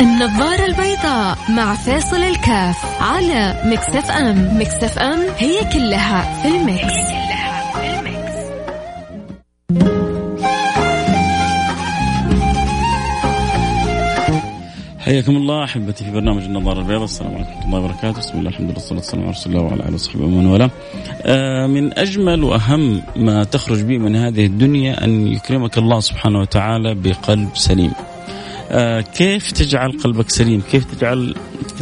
النظارة البيضاء مع فيصل الكاف على Mix FM. Mix FM هي كلها في ال mix. حياكم الله أحبتي في برنامج النظارة البيضاء. السلام عليكم ورحمة الله وبركاته. بسم الله الحمد لله والصلاة والسلام على رسول الله وعلى آله وصحبه ومن والاه. آه من أجمل وأهم ما تخرج به من هذه الدنيا أن يكرمك الله سبحانه وتعالى بقلب سليم. كيف تجعل قلبك سليم؟ كيف تجعل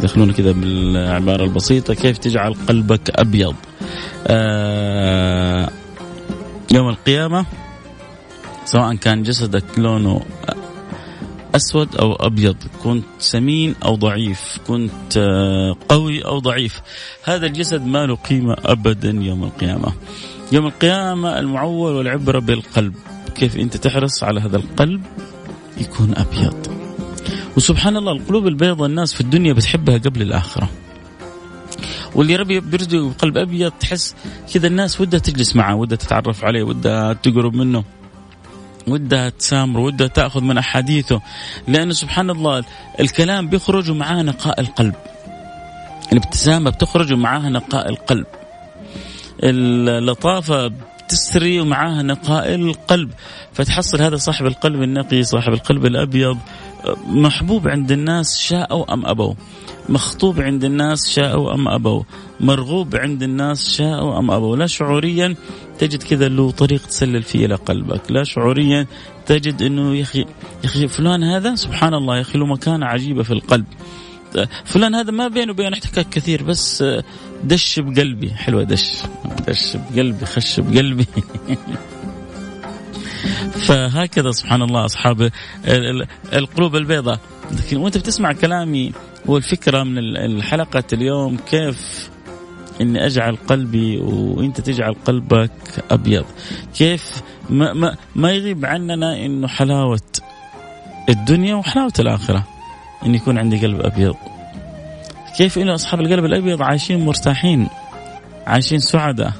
خلونا كذا بالعبارة البسيطة. كيف تجعل قلبك أبيض؟ آه يوم القيامة سواء كان جسدك لونه أسود أو أبيض كنت سمين أو ضعيف كنت آه، قوي أو ضعيف هذا الجسد ما له قيمة ابدا يوم القيامة. يوم القيامة المعول والعبرة بالقلب. كيف أنت تحرص على هذا القلب؟ يكون أبيض. وسبحان الله القلوب البيضاء الناس في الدنيا بتحبها قبل الآخرة. واللي ربي بيرزقه بقلب أبيض تحس كذا الناس ودها تجلس معه ودها تتعرف عليه ودها تقرب منه ودها تسامره ودها تأخذ من أحاديثه. لأنه سبحان الله الكلام بيخرج ومعاه نقاء القلب. الابتسامة بتخرج ومعاها نقاء القلب. اللطافة تسري ومعاها نقاء القلب. فتحصل هذا صاحب القلب النقي صاحب القلب الأبيض محبوب عند الناس شاءوا أم أبوا؟ مخطوب عند الناس شاءوا أم أبوا؟ مرغوب عند الناس شاءوا أم أبوا؟ لا شعوريا تجد كذا له طريق تسلل فيه إلى قلبك. لا شعوريا تجد إنه يا أخي يا أخي فلان هذا؟ سبحان الله يا أخي له مكانه عجيبة في القلب. فلان هذا ما بينه وبين احتكاك كثير بس دش بقلبي. حلوة دش. دش بقلبي خش بقلبي. فهكذا سبحان الله أصحاب القلوب البيضاء. لكن وأنت بتسمع كلامي والفكرة من الحلقة اليوم كيف إني أجعل قلبي وأنت تجعل قلبك أبيض. كيف ما, ما, ما يغيب عننا إنه حلاوة الدنيا وحلاوة الآخرة إن يكون عندي قلب أبيض. كيف إنه أصحاب القلب الأبيض عايشين مرتاحين عايشين سعداء.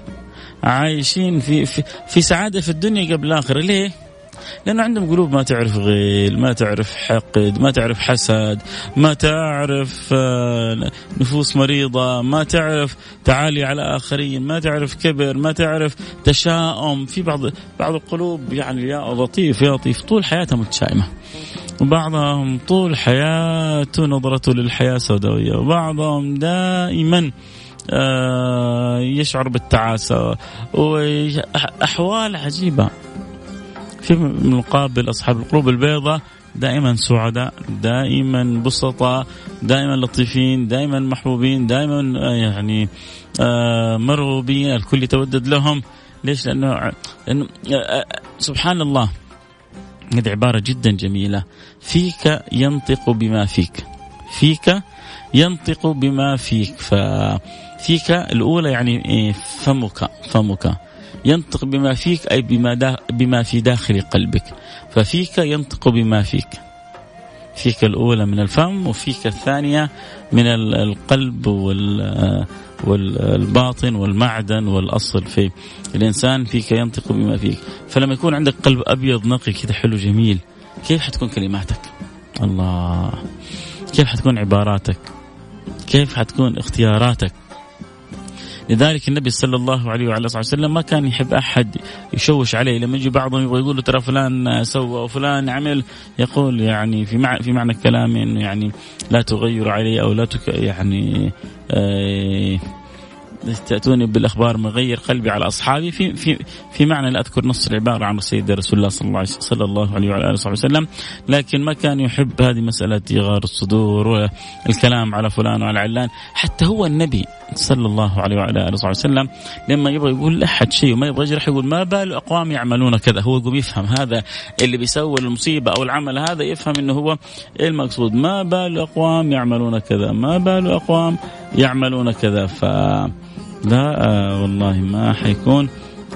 عايشين في في, في سعادة في الدنيا قبل الآخرة ليه؟ لأنه عندهم قلوب ما تعرف غيل، ما تعرف حقد، ما تعرف حسد، ما تعرف آه، نفوس مريضة، ما تعرف تعالي على آخرين، ما تعرف كبر، ما تعرف تشاؤم، في بعض بعض القلوب يعني يا لطيف يا لطيف طول حياتها متشائمة. وبعضهم طول حياته نظرته للحياة سوداويه، وبعضهم دائما يشعر بالتعاسة. وأحوال عجيبة. في مقابل أصحاب القلوب البيضاء دائما سعداء دائما بسطاء دائما لطيفين دائما محبوبين دائما آه، يعني آه، مرغوبين الكل يتودد لهم. ليش؟ لأنه, لأنه سبحان الله هذه عبارة جدا جميلة. فيك ينطق بما فيك. فيك ينطق بما فيك. ف فيك الأولى يعني إيه فمك فمك. ينطق بما فيك أي بما, بما في داخل قلبك. ففيك ينطق بما فيك. فيك الأولى من الفم وفيك الثانية من القلب والباطن والمعدن والأصل. في الإنسان فيك ينطق بما فيك. فلما يكون عندك قلب أبيض نقي كذا حلو جميل كيف حتكون كلماتك؟ الله. كيف حتكون عباراتك؟ كيف حتكون اختياراتك؟ لذلك النبي صلى الله عليه وعلى آله وسلم ما كان يحب أحد يشوش عليه. لما يجي بعضهم يبغى يقول له ترى فلان سوى وفلان عمل يقول يعني في معنى في معنى الكلام إنه يعني لا تغير علي أو لا تك يعني آه تاتوني بالأخبار مغير قلبي على أصحابي. في في في معنى لا أذكر نص العبارة عن سيدنا رسول الله صلى الله عليه صلى الله عليه وعلى آله وصحبه وسلم لكن ما كان يحب هذه مسألة اغار الصدور والكلام على فلان وعلى علان. حتى هو النبي صلى الله عليه وعلى آله وصحبه وسلم لما يبغى يقول لاحد شيء وما يبغى يجرح يقول ما بال أقوام يعملون كذا. هو يقوم يفهم هذا اللي بيسوي المصيبة أو العمل هذا يفهم إنه هو المقصود. ما بال أقوام يعملون كذا ما بال أقوام يعملون كذا. ف لا آه والله ما حيكون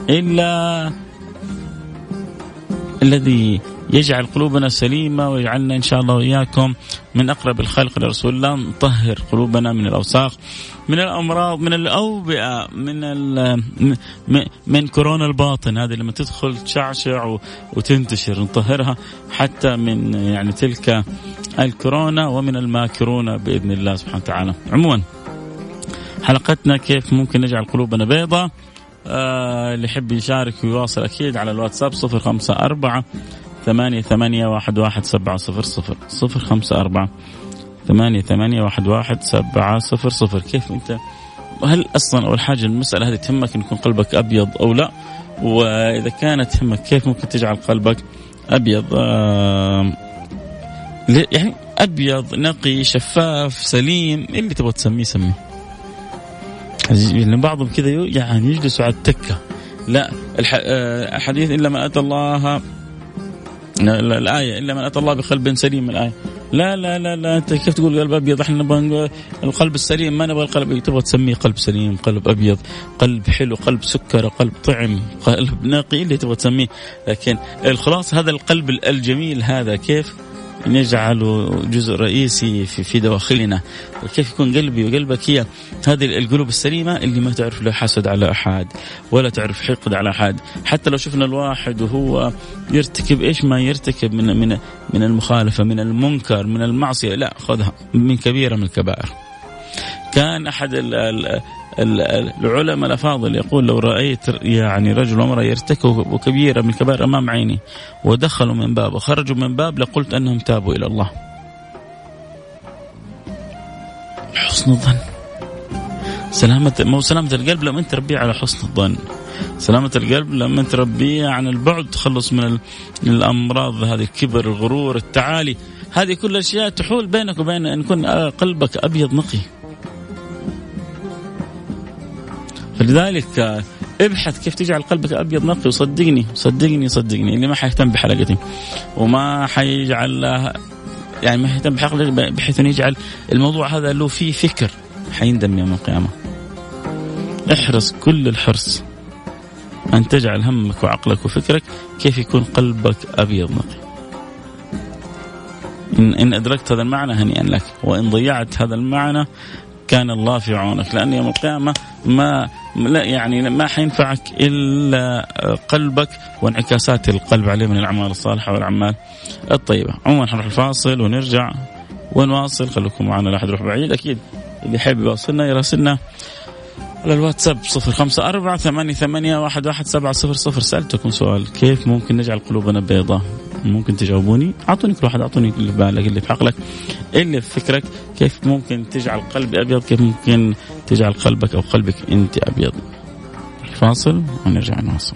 إلا الذي يجعل قلوبنا سليمة ويجعلنا إن شاء الله وإياكم من أقرب الخلق لرسول الله نطهر قلوبنا من الأوساخ من الأمراض من الأوبئة من من كورونا الباطن هذه لما تدخل تشعشع وتنتشر نطهرها حتى من يعني تلك الكورونا ومن الماكرون بإذن الله سبحانه وتعالى. عموما حلقتنا كيف ممكن نجعل قلوبنا بيضاء آه اللي يحب يشارك ويواصل أكيد على الواتساب صفر خمسة أربعة ثمانية ثمانية واحد واحد سبعة صفر صفر. صفر خمسة أربعة ثمانية ثمانية واحد واحد سبعة صفر صفر كيف أنت؟ هل أصلا أول حاجة المسألة هذه تهمك أن يكون قلبك أبيض أو لا؟ وإذا كانت تهمك كيف ممكن تجعل قلبك أبيض؟ آه يعني أبيض نقي شفاف سليم اللي تبغى تسميه سميه. يعني بعضهم كذا يعني يجلسوا على التكه لا الحديث الا من أتى الله الآية إلا من أتى الله بقلب سليم الآية. لا لا لا لا أنت كيف تقول قلب أبيض؟ إحنا نبغى القلب السليم ما نبغى القلب تبغى تسميه قلب سليم قلب أبيض قلب حلو قلب سكر قلب طعم قلب نقي اللي تبغى تسميه. لكن الخلاص هذا القلب الجميل هذا كيف؟ نجعله جزء رئيسي في, في دواخلنا كيف يكون قلبي وقلبك هي هذه القلوب السليمة اللي ما تعرف لا حسد على أحد ولا تعرف حقد على أحد. حتى لو شفنا الواحد وهو يرتكب إيش ما يرتكب من من من المخالفة من المنكر من المعصية لا خذها من كبيرة من الكبائر كان أحد العلماء الأفاضل يقول لو رأيت يعني رجل وامراه يرتكبوا كبيرة من الكبائر أمام عيني ودخلوا من باب وخرجوا من باب لقلت أنهم تابوا إلى الله. حسن الظن. سلامة مو سلامة القلب لما أنت تربيه على حسن الظن. سلامة القلب لما تربيه عن البعد تخلص من الأمراض هذه الكبر الغرور التعالي. هذه كل الأشياء تحول بينك وبين أن يكون قلبك أبيض نقي. فلذلك ابحث كيف تجعل قلبك أبيض نقي وصدقني صدقني صدقني اللي ما حيهتم بحلقتي وما حيجعل يعني ما حيهتم بحلقتي بحيث إنه يجعل الموضوع هذا له فيه فكر حيندم يوم القيامة. احرص كل الحرص أن تجعل همك وعقلك وفكرك كيف يكون قلبك أبيض نقي. إن, إن أدركت هذا المعنى هنيئا لك وإن ضيعت هذا المعنى كان الله في عونك لأن يوم القيامة ما لا يعني ما حينفعك إلا قلبك وانعكاسات القلب عليه من الأعمال الصالحة والأعمال الطيبة. عموما حنروح الفاصل ونرجع ونواصل خليكم معنا لا أحد يروح بعيد أكيد اللي يحب يواصلنا يراسلنا على الواتساب صفر خمسة أربعة ثمانية ثمانية واحد واحد سبعة صفر صفر سألتكم سؤال كيف ممكن نجعل قلوبنا بيضاء؟ ممكن تجاوبوني. أعطوني كل واحد أعطوني اللي في بالك اللي في عقلك اللي في فكرك. كيف ممكن تجعل قلبي أبيض؟ كيف ممكن تجعل قلبك أو قلبك أنت أبيض؟ فاصل ونرجع نواصل.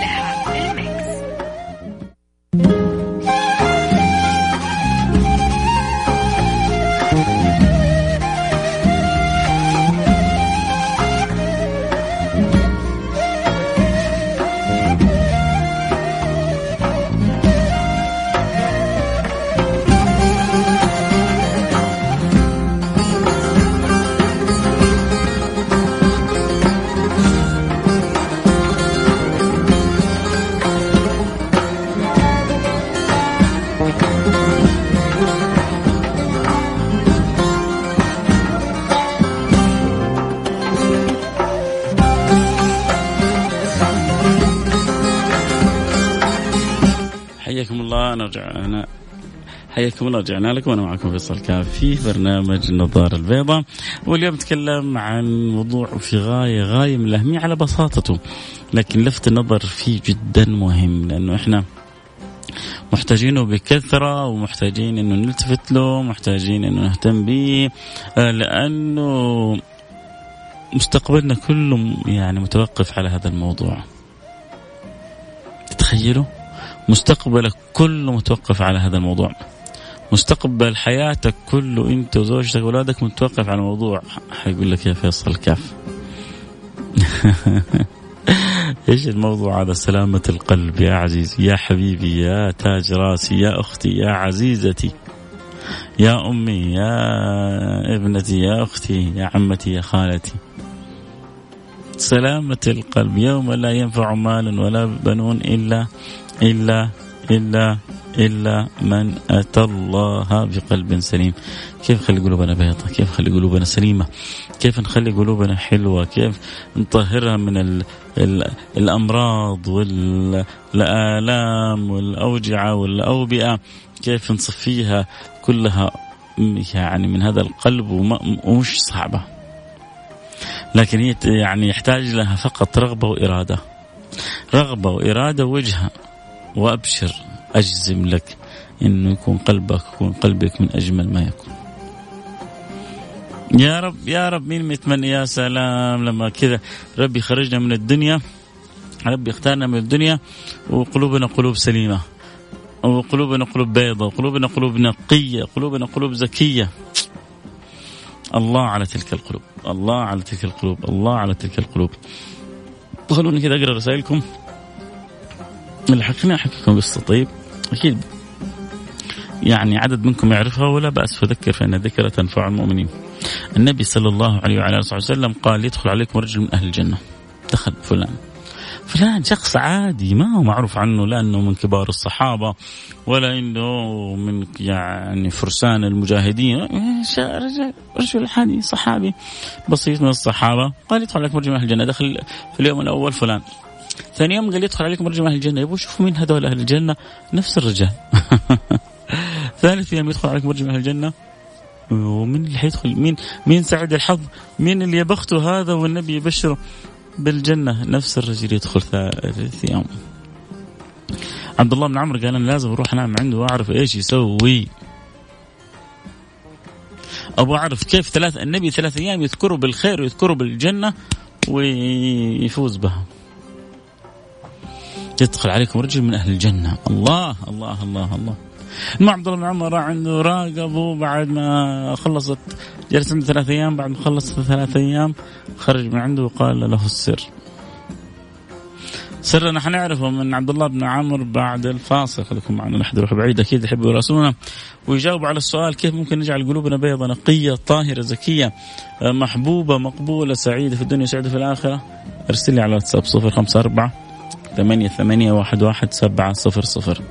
حياكم الله رجعنا لكم. وأنا معكم فيصل كاف في برنامج النظاره البيضاء واليوم نتكلم عن موضوع في غاية غايه من الاهميه على بساطته لكن لفت النظر فيه جدا مهم لأنه إحنا محتاجينه بكثرة ومحتاجين إنه نلتفت له محتاجين إنه نهتم به آه، لأنه مستقبلنا كله يعني متوقف على هذا الموضوع. تخيلوا مستقبلك كله متوقف على هذا الموضوع. مستقبل حياتك كله انت وزوجتك واولادك متوقف على الموضوع حيقول لك يا فيصل كاف إيش الموضوع هذا؟ سلامة القلب يا عزيزي يا حبيبي يا تاج راسي يا أختي يا عزيزتي يا أمي يا ابنتي يا أختي يا عمتي يا خالتي. سلامة القلب يوم لا ينفع مال ولا بنون إلا إلا إلا إلا من أتى الله بقلب سليم. كيف نخلي قلوبنا بيضة؟ كيف نخلي قلوبنا سليمة؟ كيف نخلي قلوبنا حلوة؟ كيف نطهرها من ال ال الأمراض والآلام والأوجعة والأوبئة؟ كيف نصفيها كلها يعني من هذا القلب ومش صعبة. لكن هي يعني يحتاج لها فقط رغبة وإرادة. رغبة وإرادة وجهة. وأبشر. أجزم لك أنه يكون قلبك يكون قلبك من أجمل ما يكون. يا رب يا رب مين متمنى؟ يا سلام لما كذا ربي يخرجنا من الدنيا. ربي يختارنا من الدنيا. وقلوبنا قلوب سليمة. وقلوبنا قلوب بيضة. وقلوبنا قلوب نقية. قلوبنا قلوب زكية. الله على تلك القلوب. الله على تلك القلوب. الله على تلك القلوب. خلوني كذا أقرأ رسائلكم. احكي لكم قصة. طيب. أكيد. يعني عدد منكم يعرفها ولا بأس فذكر فإن الذكر تنفع المؤمنين. النبي صلى الله عليه وعلى آله وسلم قال يدخل عليكم رجل من أهل الجنة. دخل فلان. فلان شخص عادي ما هو معروف عنه لا إنه من كبار الصحابة ولا إنه من يعني فرسان المجاهدين. رجل رجل عادي صحابي بسيط من الصحابة. قال يدخل عليكم رجل من أهل الجنة دخل في اليوم الأول فلان. ثاني يوم قال يدخل عليكم رجل من أهل الجنة. يبغوا شوفوا مين هذول أهل الجنة؟ نفس الرجال. ثالث يوم يدخل عليكم رجل من أهل الجنة. ومين اللي حيدخل؟ مين مين سعد الحظ؟ مين اللي يبخته هذا والنبي يبشره بالجنة؟ نفس الرجل يدخل ثالث يوم. عبد الله بن عمرو قال أنا لازم أروح أنام عنده وأعرف إيش يسوي. أبغى أعرف كيف ثلاث النبي ثلاث أيام يذكره بالخير ويذكره بالجنة ويفوز بها. يدخل عليكم رجل من أهل الجنة. الله الله الله الله. المهم عبد الله بن عمر عنده راقبه بعد ما خلصت جلس عنده ثلاث أيام بعد ما خلصت ثلاث أيام خرج من عنده وقال له السر. سرنا حنعرفه من عبد الله بن عمرو بعد الفاصل. خليكم معنا لا يروح بعيد أكيد يحبوا يراسلونا. ويجاوبوا على السؤال كيف ممكن نجعل قلوبنا بيضة نقية طاهرة زكية محبوبة مقبولة سعيدة في الدنيا وسعيدة في الآخرة؟ ارسل لي على الواتساب 054 ثمانية ثمانية واحد واحد سبعة صفر صفر.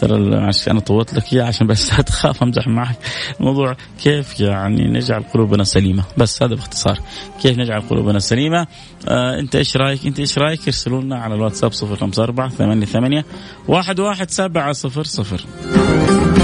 ترى أنا طولت لك اياه عشان بس تخاف أمزح معك. الموضوع كيف يعني نجعل قلوبنا سليمة. بس هذا باختصار. كيف نجعل قلوبنا سليمة؟ آه أنت إيش رأيك؟ أنت إيش رأيك؟ ارسلوا على الواتساب 054 88 11700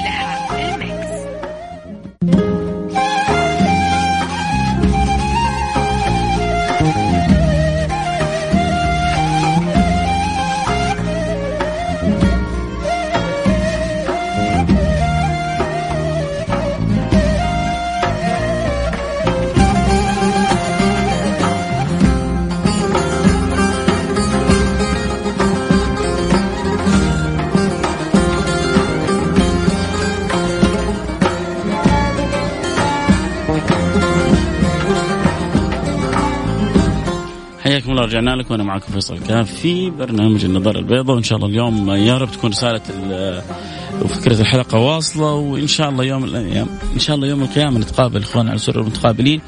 حياكم الله رجعنا لكم. وأنا معكم فيصل كاف في برنامج النظاره البيضاء. وان شاء الله اليوم يا رب تكون رسالة وفكرة الحلقة واصلة وإن شاء الله يوم الأيام إن شاء الله يوم القيامة نتقابل إخوان على سرر متقابلين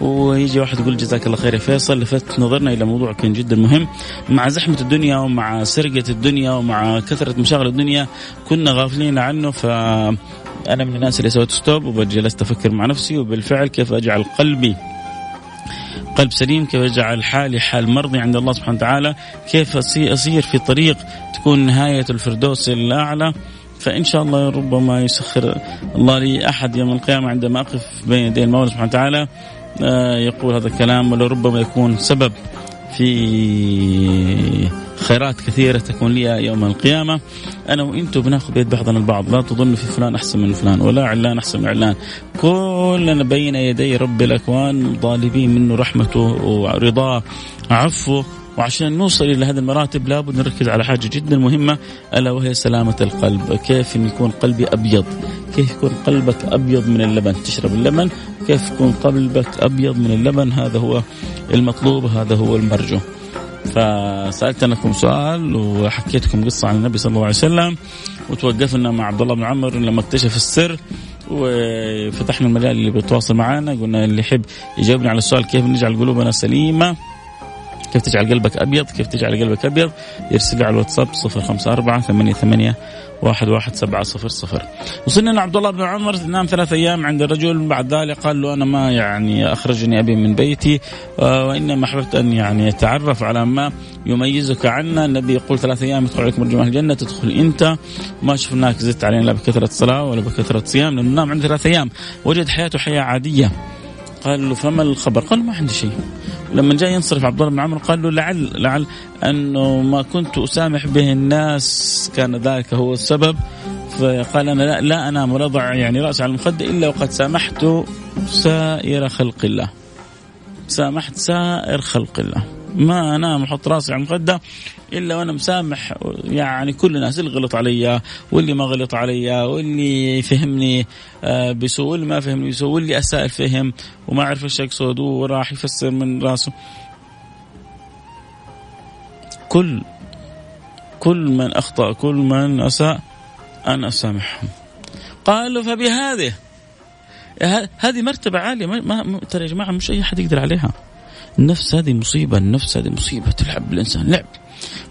ويجي واحد يقول جزاك الله خير يا فيصل لفت نظرنا إلى موضوع كان جدا مهم. مع زحمة الدنيا ومع سرقة الدنيا ومع كثرة مشاغل الدنيا كنا غافلين عنه. ف أنا من الناس اللي سويت stop وجلست أفكر مع نفسي وبالفعل كيف أجعل قلبي قلب سليم كيف اجعل حالي حال مرضي عند الله سبحانه وتعالى كيف أسير في طريق تكون نهاية الفردوس الأعلى. فإن شاء الله ربما يسخر الله لي أحد يوم القيامة عندما أقف بين يدي المولى سبحانه وتعالى آه، يقول هذا الكلام ولربما يكون سبب في خيرات كثيرة تكون لي يوم القيامة أنا وأنتم بناخذ بيد بعضنا البعض لا تظن في فلان أحسن من فلان ولا علان أحسن من علان كلنا بين يدي رب الأكوان طالبين منه رحمته ورضاه عفوه وعشان نوصل إلى هذه المراتب لابد نركز على حاجة جدا مهمة ألا وهي سلامة القلب، كيف إن يكون قلبي أبيض؟ كيف يكون قلبك أبيض من اللبن؟ تشرب اللبن، كيف يكون قلبك أبيض من اللبن؟ هذا هو المطلوب، هذا هو المرجو. فسألت لكم سؤال وحكيت لكم قصة عن النبي صلى الله عليه وسلم وتوقفنا مع عبد الله بن عمر لما اكتشف السر وفتحنا المجال اللي بيتواصل معنا قلنا اللي يحب يجاوبنا على السؤال كيف نجعل قلوبنا سليمة. كيف تجعل قلبك أبيض؟ كيف تجعل قلبك أبيض؟ يرسل لي على الواتساب 054 88 واحد واحد سبعة صفر صفر. وصلنا لعبد الله بن عمر نام ثلاث أيام عند الرجل بعد ذلك قال له أنا ما يعني أخرجني أبي من بيتي آه، وإنما أحببت أن يعني يتعرف على ما يميزك عنا. النبي يقول ثلاث أيام يدخل عليكم رجل أهل الجنة تدخل أنت. ما شفناك زدت علينا لا بكثرة صلاة ولا بكثرة صيام لأنه نام عند ثلاث أيام. وجد حياته حياة عادية. قال له فما الخبر؟ قال ما عندي شيء. لما جاء ينصرف عبد الله بن عمرو قال له لعل لعل أنه ما كنت أسامح به الناس كان ذلك هو السبب فقال أنا لا, لا أنام ولا اضع يعني رأسي على المخدة إلا وقد سامحت سائر خلق الله. سامحت سائر خلق الله. ما أنام أحط راسي على المخدة إلا وأنا مسامح يعني كل الناس اللي غلط علي واللي ما غلط علي واللي فهمني آه، بسوء واللي ما فهمني بسوء واللي اساء الفهم وما عرف إيش يقصد وراح يفسر من راسه. كل كل من أخطأ كل من أساء أنا أسامحهم. قالوا فبهذه هذه مرتبة عالية ما ترى يا جماعة مش أي أحد يقدر عليها. النفس هذه مصيبة النفس هذه مصيبة تلعب بالإنسان لعب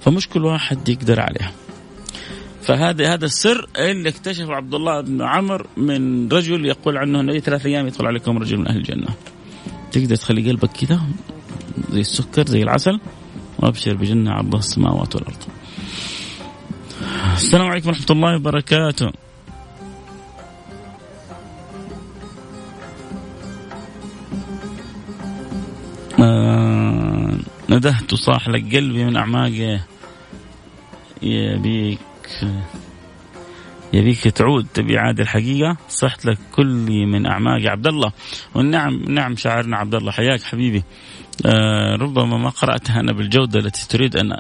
فمش كل واحد يقدر عليها فهذا هذا السر اللي اكتشفه عبد الله بن عمر من رجل يقول عنه إنه ثلاث أيام يدخل عليكم رجل من أهل الجنة. تقدر تخلي قلبك كذا زي السكر زي العسل وأبشر بجنة عرض السماوات والأرض. السلام عليكم ورحمة الله وبركاته. ندهت صاح لك قلبي من أعماقه يبيك يبيك تعود تبي عاد الحقيقة. صحت لك كلي من أعماق عبد الله والنعم نعم شاعرنا عبد الله حياك حبيبي. آه ربما ما قرأتها أنا بالجودة التي تريد أن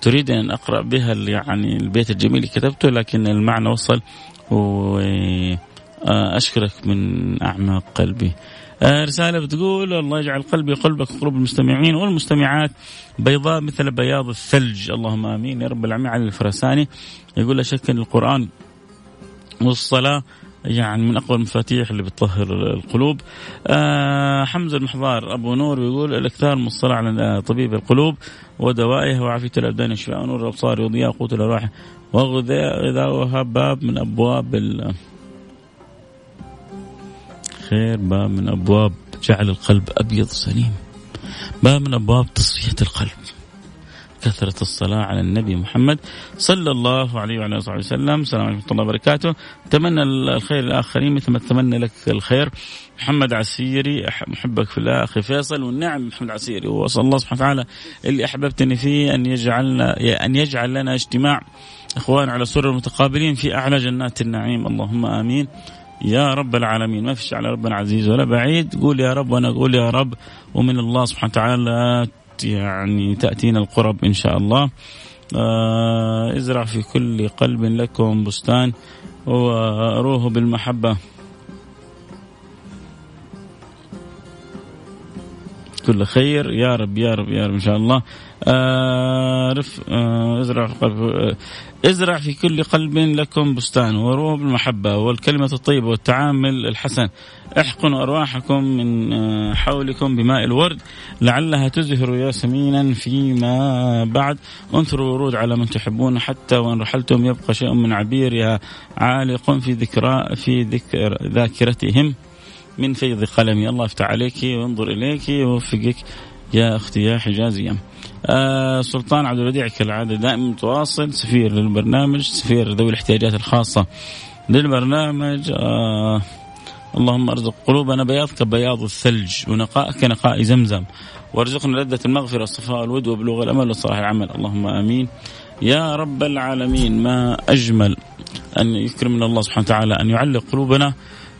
تريد أن أقرأ بها يعني البيت الجميل اللي كتبته لكن المعنى وصل. وأشكرك آه، من أعماق قلبي. رسالة بتقول الله يجعل قلبي قلبك وقلوب المستمعين والمستمعات بيضاء مثل بياض الثلج. اللهم آمين. يا رب العالمين. علي الفرساني يقول لا شك أن القرآن والصلاة يعني من أقوى المفاتيح اللي بتطهر القلوب. آه حمزة المحضار أبو نور يقول الإكثار من الصلاة على طبيب القلوب ودوائها وعافية الأبدان شفاء نور الابصار وضياء قوت الأرواح وغذاؤها باب من أبواب الخير باب من أبواب جعل القلب أبيض سليم. باب من أبواب تصفية القلب. كثرة الصلاة على النبي محمد صلى الله عليه وعلى آله وسلم. السلام عليكم ورحمة الله وبركاته. أتمنى الخير للآخرين مثل ما أتمنى لك الخير. محمد عسيري محبك في الله أخي فيصل والنعم محمد عسيري. وأسأل الله سبحانه وتعالى اللي أحببتني فيه أن يجعلنا أن يجعل لنا اجتماع. إخوان على سرر متقابلين في أعلى جنات النعيم. اللهم آمين. يا رب العالمين. ما فيش على ربنا عزيز ولا بعيد. قول يا رب وأنا أقول يا رب. ومن الله سبحانه وتعالى يعني تأتينا القرب إن شاء الله. آه ازرع في كل قلب لكم بستان وأروه بالمحبة. كل خير. يا رب يا رب يا رب إن شاء الله. رف آه ازرع في قلب آه ازرع في كل قلب لكم بستان وروه بالمحبة والكلمة الطيبة والتعامل الحسن. احقنوا أرواحكم من آه، حولكم بماء الورد لعلها تزهر ياسمينا فيما بعد. انثروا ورود على من تحبون حتى وإن رحلتم يبقى شيء من عبيرها عالق في ذكرى في ذكر ذاكرتهم. من فيض قلمي. الله يفتح عليك وينظر إليك ويوفقك. يا أختي يا حجازية آه سلطان عبد الوديع كالعادة دائما متواصل سفير للبرنامج سفير ذوي الاحتياجات الخاصة للبرنامج. آه اللهم ارزق قلوبنا بياض كبياض الثلج ونقاء كنقاء زمزم. وارزقنا لذة المغفرة الصفاء الود وبلوغ الأمل وصلاح العمل. اللهم آمين. يا رب العالمين ما أجمل أن يكرمنا الله سبحانه وتعالى أن يعلق قلوبنا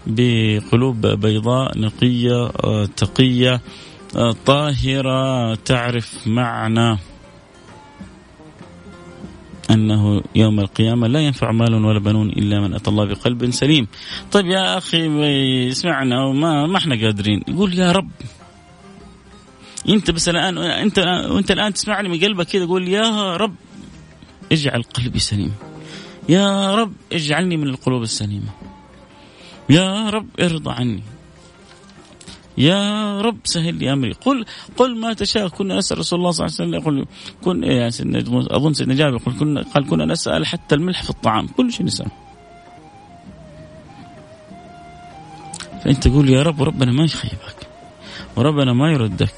بقلوب بيضاء نقية آه، تقية. طاهرة تعرف معنى أنه يوم القيامة لا ينفع مال ولا بنون إلا من أتى الله بقلب سليم. طيب يا أخي اسمعنا وما ما إحنا قادرين. يقول يا رب. أنت بس الآن انت وأنت الآن تسمعني من قلبك كذا قول يا رب اجعل قلبي سليم. يا رب اجعلني من القلوب السليمة. يا رب ارضى عني. يا رب سهل لي أمري. قل قل ما تشاء. كنا نسأل رسول الله صلى الله عليه وسلم. يقول كن يعني سيدنا اظن سيدنا جابر يقول كنا قال كنا نسأل حتى الملح في الطعام. كل شيء نسأل. فأنت تقول يا رب وربنا ما يخيبك وربنا ما يردك.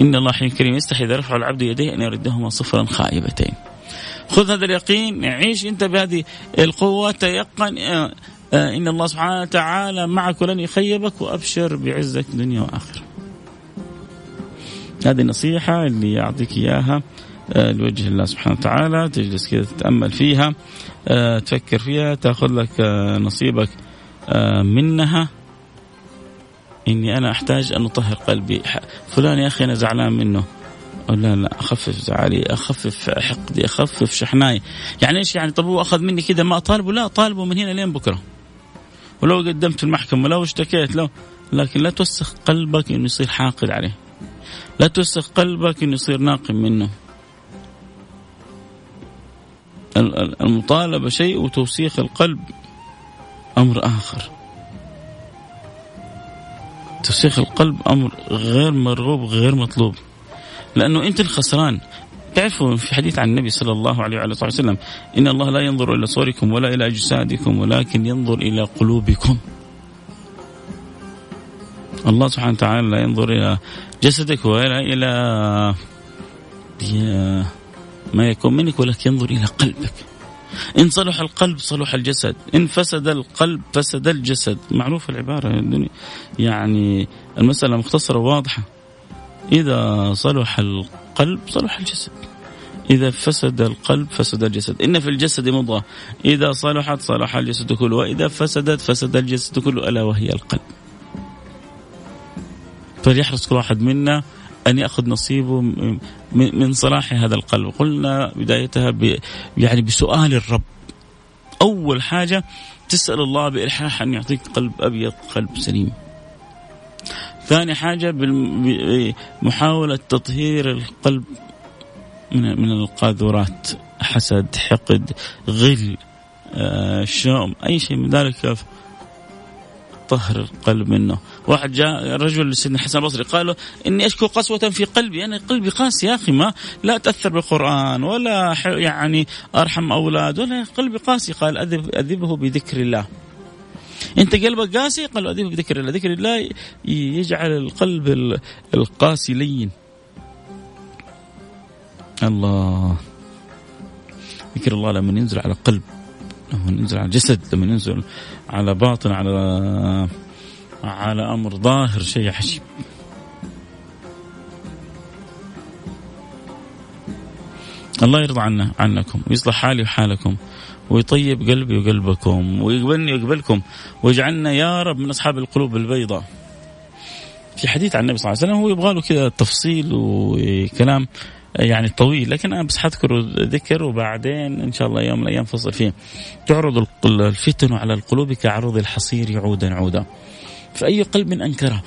إن الله حين كريم. يستحي إذا رفع العبد يديه أن يردهما صفرا خائبتين. خذ هذا اليقين. عيش أنت بهذه القوة. تيقن. إن الله سبحانه وتعالى معك ولن يخيبك وأبشر بعزك دنيا وآخرة. هذه النصيحة اللي يعطيك إياها آه، لوجه الله سبحانه وتعالى تجلس كذا تتأمل فيها آه، تفكر فيها تأخذ لك نصيبك منها. إني أنا أحتاج أن أطهر قلبي. فلان يا أخي أنا زعلان منه. لا لا أخفف زعلي أخفف حقدي أخفف شحناي. يعني إيش يعني؟ طب هو أخذ مني كذا ما أطالبه؟ لا طالبه من هنا لين بكرة. ولو قدمت المحكمة لو اشتكيت لو لكن لا توسخ قلبك إنه يصير حاقد عليه. لا توسخ قلبك إنه يصير ناقم منه. المطالبة شيء وتوسيخ القلب أمر آخر. توسيخ القلب أمر غير مرغوب غير مطلوب. لأنه أنت الخسران. تعرفوا في حديث عن النبي صلى الله عليه وعلى اله وسلم إن الله لا ينظر إلى صوركم ولا إلى أجسادكم ولكن ينظر إلى قلوبكم. الله سبحانه وتعالى لا ينظر إلى جسدك ولا إلى ما يكون منك ولكن ينظر إلى قلبك. إن صلح القلب صلح الجسد إن فسد القلب فسد الجسد معروف العبارة يعني المسألة مختصرة واضحة إذا صلح القلب صلح الجسد. إذا فسد القلب فسد الجسد. إن في الجسد مضغة. إذا صلحت صلح الجسد كله. وإذا فسدت فسد الجسد كله. ألا وهي القلب. فليحرص كل واحد منا أن يأخذ نصيبه من صلاح هذا القلب. قلنا بدايتها ب يعني بسؤال الرب. أول حاجة تسأل الله بإلحاح أن يعطيك قلب أبيض قلب سليم. ثاني حاجة بمحاولة تطهير القلب من من القاذورات. حسد حقد غل آه، شوم أي شيء من ذلك طهر القلب منه. واحد جاء رجل لسيدنا الحسن البصري قال له إني أشكو قسوة في قلبي أنا قلبي قاسي يا أخي ما لا تأثر بالقرآن ولا يعني أرحم أولاد ولا قلبي قاسي. قال أذب أذبه بذكر الله. انت قلبك قاسي قال اذيبه بذكر الله. ذكر الله يجعل القلب القاسي لين الله. ذكر الله لما ينزل على قلب لما ينزل على جسد لما ينزل على باطن على على أمر ظاهر شيء عجيب. الله يرضى عنا عنكم ويصلح حالي وحالكم. ويطيب قلبي وقلبكم ويقبلني ويقبلكم ويجعلنا يا رب من أصحاب القلوب البيضاء. في حديث عن النبي صلى الله عليه وسلم هو يبغى له كذا تفصيل وكلام يعني طويل لكن أنا بس حذكر ذكر وبعدين إن شاء الله يوم من الأيام فصل فيه. تعرض الفتن على القلوب كعروض الحصير عودا عودا. فأي قلب أنكره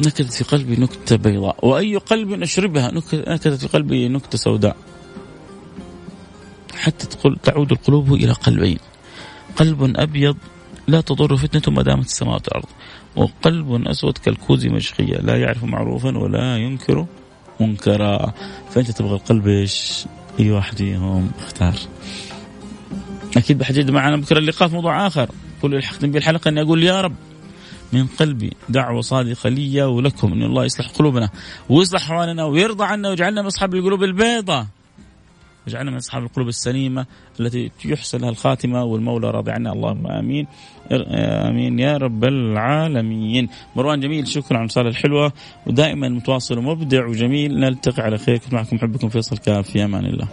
نكدت في قلبي نكتة بيضاء وأي قلب أشربها نكدت في قلبي نكتة سوداء. حتى تعود القلوب إلى قلبين. قلب أبيض لا تضر فتنة ما دامت السماوات والأرض. وقلب أسود كالكوز مشقية لا يعرف معروفا ولا ينكر منكرا. فأنت تبغى القلب إيش؟ أي واحد فيهم اختار أكيد بحدد معنا بكرة اللقاء في موضوع آخر. كل الحقني بالحلقة أني أقول يا رب من قلبي دعوة صادقة لي ولكم أن الله يصلح قلوبنا ويصلح أحوالنا ويرضى عنا ويجعلنا من أصحاب القلوب البيضاء. واجعلنا من أصحاب القلوب السليمة التي يحسن لها الخاتمة والمولى راضي عنا. اللهم آمين. آمين. يا رب العالمين. مروان جميل شكرا على الرسالة الحلوة. ودائما متواصل ومبدع وجميل. نلتقي على خير. كنت معكم حبكم فيصل كاف. في أمان الله.